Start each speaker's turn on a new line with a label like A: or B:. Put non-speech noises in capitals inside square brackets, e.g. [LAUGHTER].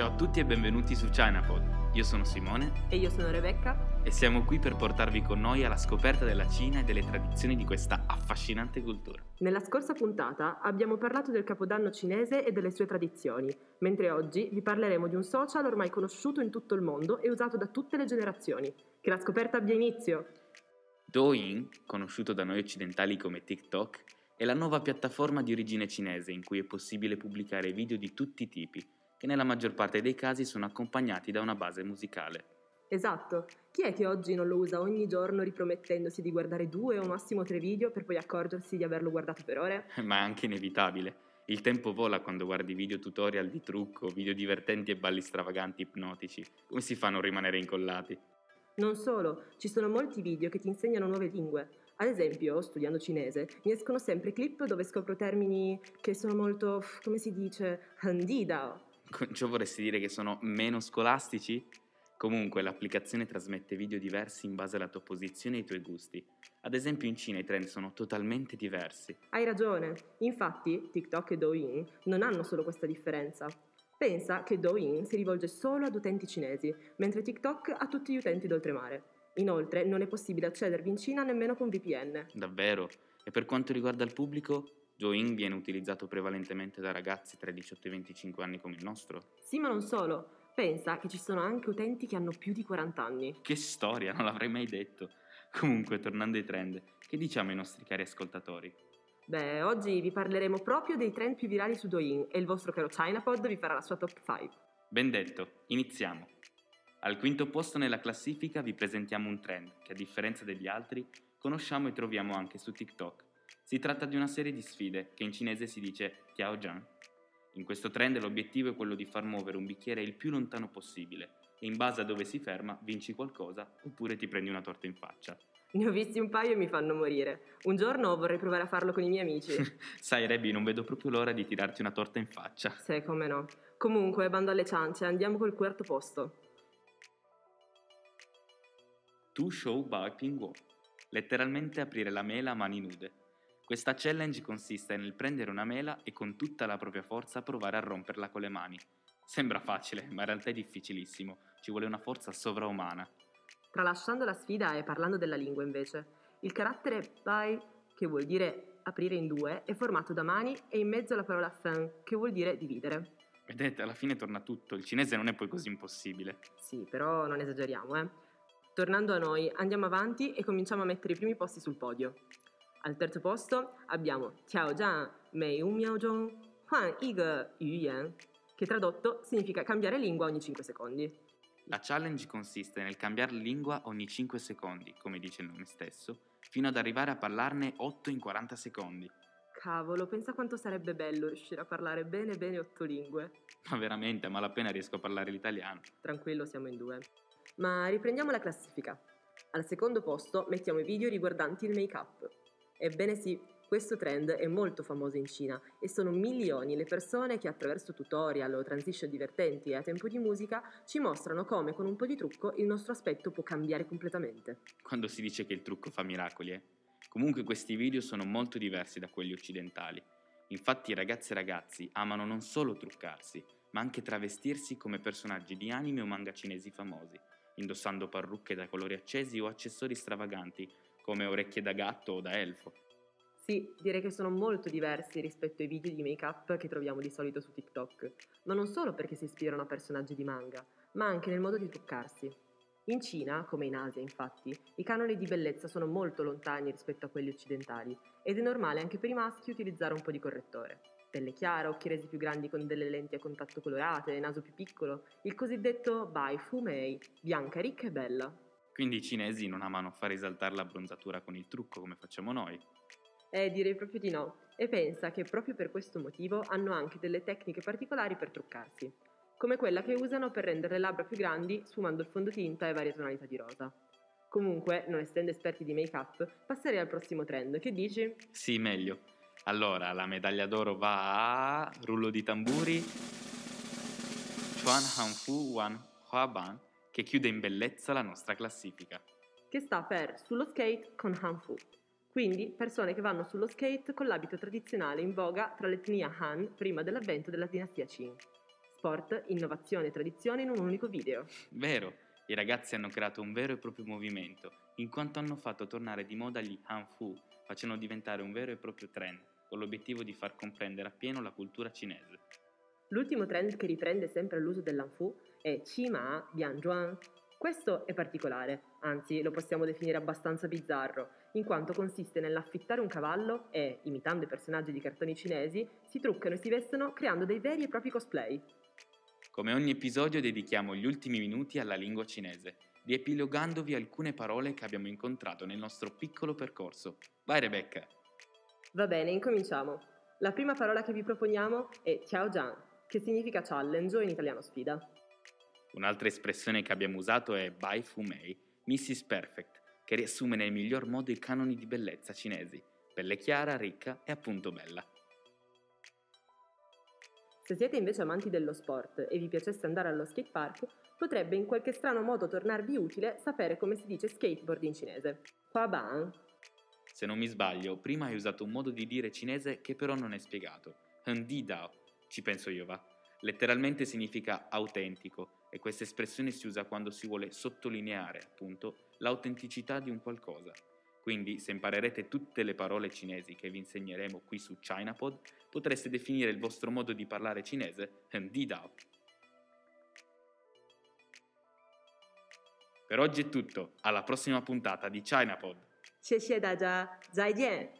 A: Ciao a tutti e benvenuti su ChinaPod. Io sono Simone
B: E io sono Rebecca.
A: e siamo qui per portarvi con noi alla scoperta della Cina e delle tradizioni di questa affascinante cultura.
B: Nella scorsa puntata abbiamo parlato del Capodanno cinese e delle sue tradizioni, mentre oggi vi parleremo di un social ormai conosciuto in tutto il mondo e usato da tutte le generazioni. Che la scoperta abbia inizio!
A: Douyin, conosciuto da noi occidentali come TikTok, è la nuova piattaforma di origine cinese in cui è possibile pubblicare video di tutti i tipi, che nella maggior parte dei casi sono accompagnati da una base musicale.
B: Esatto, chi è che oggi non lo usa ogni giorno ripromettendosi di guardare due o massimo tre video per poi accorgersi di averlo guardato per ore? [LAUGHS]
A: Ma è anche inevitabile. Il tempo vola quando guardi video tutorial di trucco, video divertenti e balli stravaganti ipnotici. Come si fa a non rimanere incollati?
B: Non solo, ci sono molti video che ti insegnano nuove lingue. Ad esempio, studiando cinese, mi escono sempre clip dove scopro termini che sono molto, come si dice, handida.
A: Con ciò vorresti dire che sono meno scolastici? Comunque l'applicazione trasmette video diversi in base alla tua posizione e ai tuoi gusti. Ad esempio in Cina i trend sono totalmente diversi.
B: Hai ragione, infatti TikTok e Douyin non hanno solo questa differenza. Pensa che Douyin si rivolge solo ad utenti cinesi, mentre TikTok a tutti gli utenti d'oltremare. Inoltre non è possibile accedervi in Cina nemmeno con VPN.
A: Davvero? E per quanto riguarda il pubblico? Douyin viene utilizzato prevalentemente da ragazzi tra i 18 e i 25 anni come il nostro?
B: Sì, ma non solo. Pensa che ci sono anche utenti che hanno più di 40 anni.
A: Che storia, non l'avrei mai detto. Comunque, tornando ai trend, che diciamo ai nostri cari ascoltatori?
B: Beh, oggi vi parleremo proprio dei trend più virali su Douyin e il vostro caro ChinaPod vi farà la sua top 5.
A: Ben detto, iniziamo. Al quinto posto nella classifica vi presentiamo un trend che a differenza degli altri conosciamo e troviamo anche su TikTok. Si tratta di una serie di sfide che in cinese si dice Tiaojiang. In questo trend l'obiettivo è quello di far muovere un bicchiere il più lontano possibile e in base a dove si ferma vinci qualcosa oppure ti prendi una torta in faccia.
B: Ne ho visti un paio e mi fanno morire. Un giorno vorrei provare a farlo con i miei amici. [LAUGHS]
A: Sai Rebi, non vedo proprio l'ora di tirarti una torta in faccia.
B: Se, come no. Comunque, bando alle ciance, andiamo col quarto posto.
A: Tu Shou Bai Pingguo, letteralmente aprire la mela a mani nude. Questa challenge consiste nel prendere una mela e con tutta la propria forza provare a romperla con le mani. Sembra facile, ma in realtà è difficilissimo, ci vuole una forza sovraumana.
B: Tralasciando la sfida e parlando della lingua, invece, il carattere bai, che vuol dire aprire in due, è formato da mani e in mezzo la parola fan, che vuol dire dividere.
A: Vedete, alla fine torna tutto, il cinese non è poi così impossibile.
B: Sì, però non esageriamo, eh. Tornando a noi, andiamo avanti e cominciamo a mettere i primi posti sul podio. Al terzo posto abbiamo Tiao Zhan Mei Un Miao Zhong Huan Yi Yu Yan, che tradotto significa cambiare lingua ogni 5 secondi.
A: La challenge consiste nel cambiare lingua ogni 5 secondi, come dice il nome stesso, fino ad arrivare a parlarne 8 in 40 secondi.
B: Cavolo, pensa quanto sarebbe bello riuscire a parlare bene bene otto lingue.
A: Ma veramente, a malapena riesco a parlare l'italiano.
B: Tranquillo, siamo in due. Ma riprendiamo la classifica. Al secondo posto mettiamo i video riguardanti il make-up. Ebbene sì, questo trend è molto famoso in Cina e sono milioni le persone che attraverso tutorial o transition divertenti e a tempo di musica ci mostrano come con un po' di trucco il nostro aspetto può cambiare completamente.
A: Quando si dice che il trucco fa miracoli, eh? Comunque questi video sono molto diversi da quelli occidentali. Infatti ragazze e ragazzi amano non solo truccarsi, ma anche travestirsi come personaggi di anime o manga cinesi famosi, indossando parrucche da colori accesi o accessori stravaganti, come orecchie da gatto o da elfo.
B: Sì, direi che sono molto diversi rispetto ai video di make-up che troviamo di solito su TikTok, ma non solo perché si ispirano a personaggi di manga, ma anche nel modo di truccarsi. In Cina, come in Asia infatti, i canoni di bellezza sono molto lontani rispetto a quelli occidentali ed è normale anche per i maschi utilizzare un po' di correttore. Pelle chiara, occhi resi più grandi con delle lenti a contatto colorate, naso più piccolo, il cosiddetto Bai Fu bianca, ricca e bella.
A: Quindi i cinesi non amano far risaltare la bronzatura con il trucco come facciamo noi.
B: Eh, direi proprio di no. E pensa che proprio per questo motivo hanno anche delle tecniche particolari per truccarsi, come quella che usano per rendere le labbra più grandi sfumando il fondotinta e varie tonalità di rosa. Comunque, non essendo esperti di make-up, passerei al prossimo trend. Che dici?
A: Sì, meglio. Allora, la medaglia d'oro va a... rullo di tamburi... Chuan Hanfu Wan Huaban, che chiude in bellezza la nostra classifica.
B: Che sta per sullo skate con Hanfu. Quindi persone che vanno sullo skate con l'abito tradizionale in voga tra l'etnia Han prima dell'avvento della dinastia Qing. sport, innovazione e tradizione in un unico video.
A: Vero, i ragazzi hanno creato un vero e proprio movimento, in quanto hanno fatto tornare di moda gli Hanfu, facendo diventare un vero e proprio trend, con l'obiettivo di far comprendere appieno la cultura cinese.
B: L'ultimo trend che riprende sempre l'uso dell'Hanfu è Qima Bianzhuan. Questo è particolare, anzi lo possiamo definire abbastanza bizzarro, in quanto consiste nell'affittare un cavallo e, imitando i personaggi di cartoni cinesi, si truccano e si vestono creando dei veri e propri cosplay.
A: Come ogni episodio dedichiamo gli ultimi minuti alla lingua cinese, riepilogandovi alcune parole che abbiamo incontrato nel nostro piccolo percorso. Vai Rebecca!
B: Va bene, incominciamo. La prima parola che vi proponiamo è Xiaojiang, che significa challenge o in italiano sfida.
A: Un'altra espressione che abbiamo usato è Bai Fu Mei, Mrs. Perfect, che riassume nel miglior modo i canoni di bellezza cinesi, pelle chiara, ricca e appunto bella.
B: Se siete invece amanti dello sport e vi piacesse andare allo skate park, potrebbe in qualche strano modo tornarvi utile sapere come si dice skateboard in cinese. Hua ban.
A: Se non mi sbaglio, prima hai usato un modo di dire cinese che però non è spiegato. Hendi Dao, ci penso io va. Letteralmente significa autentico e questa espressione si usa quando si vuole sottolineare, appunto, l'autenticità di un qualcosa. Quindi, se imparerete tutte le parole cinesi che vi insegneremo qui su ChinaPod, potreste definire il vostro modo di parlare cinese Hendi Dao. Per oggi è tutto, alla prossima puntata di ChinaPod.
B: 谢谢大家，再见。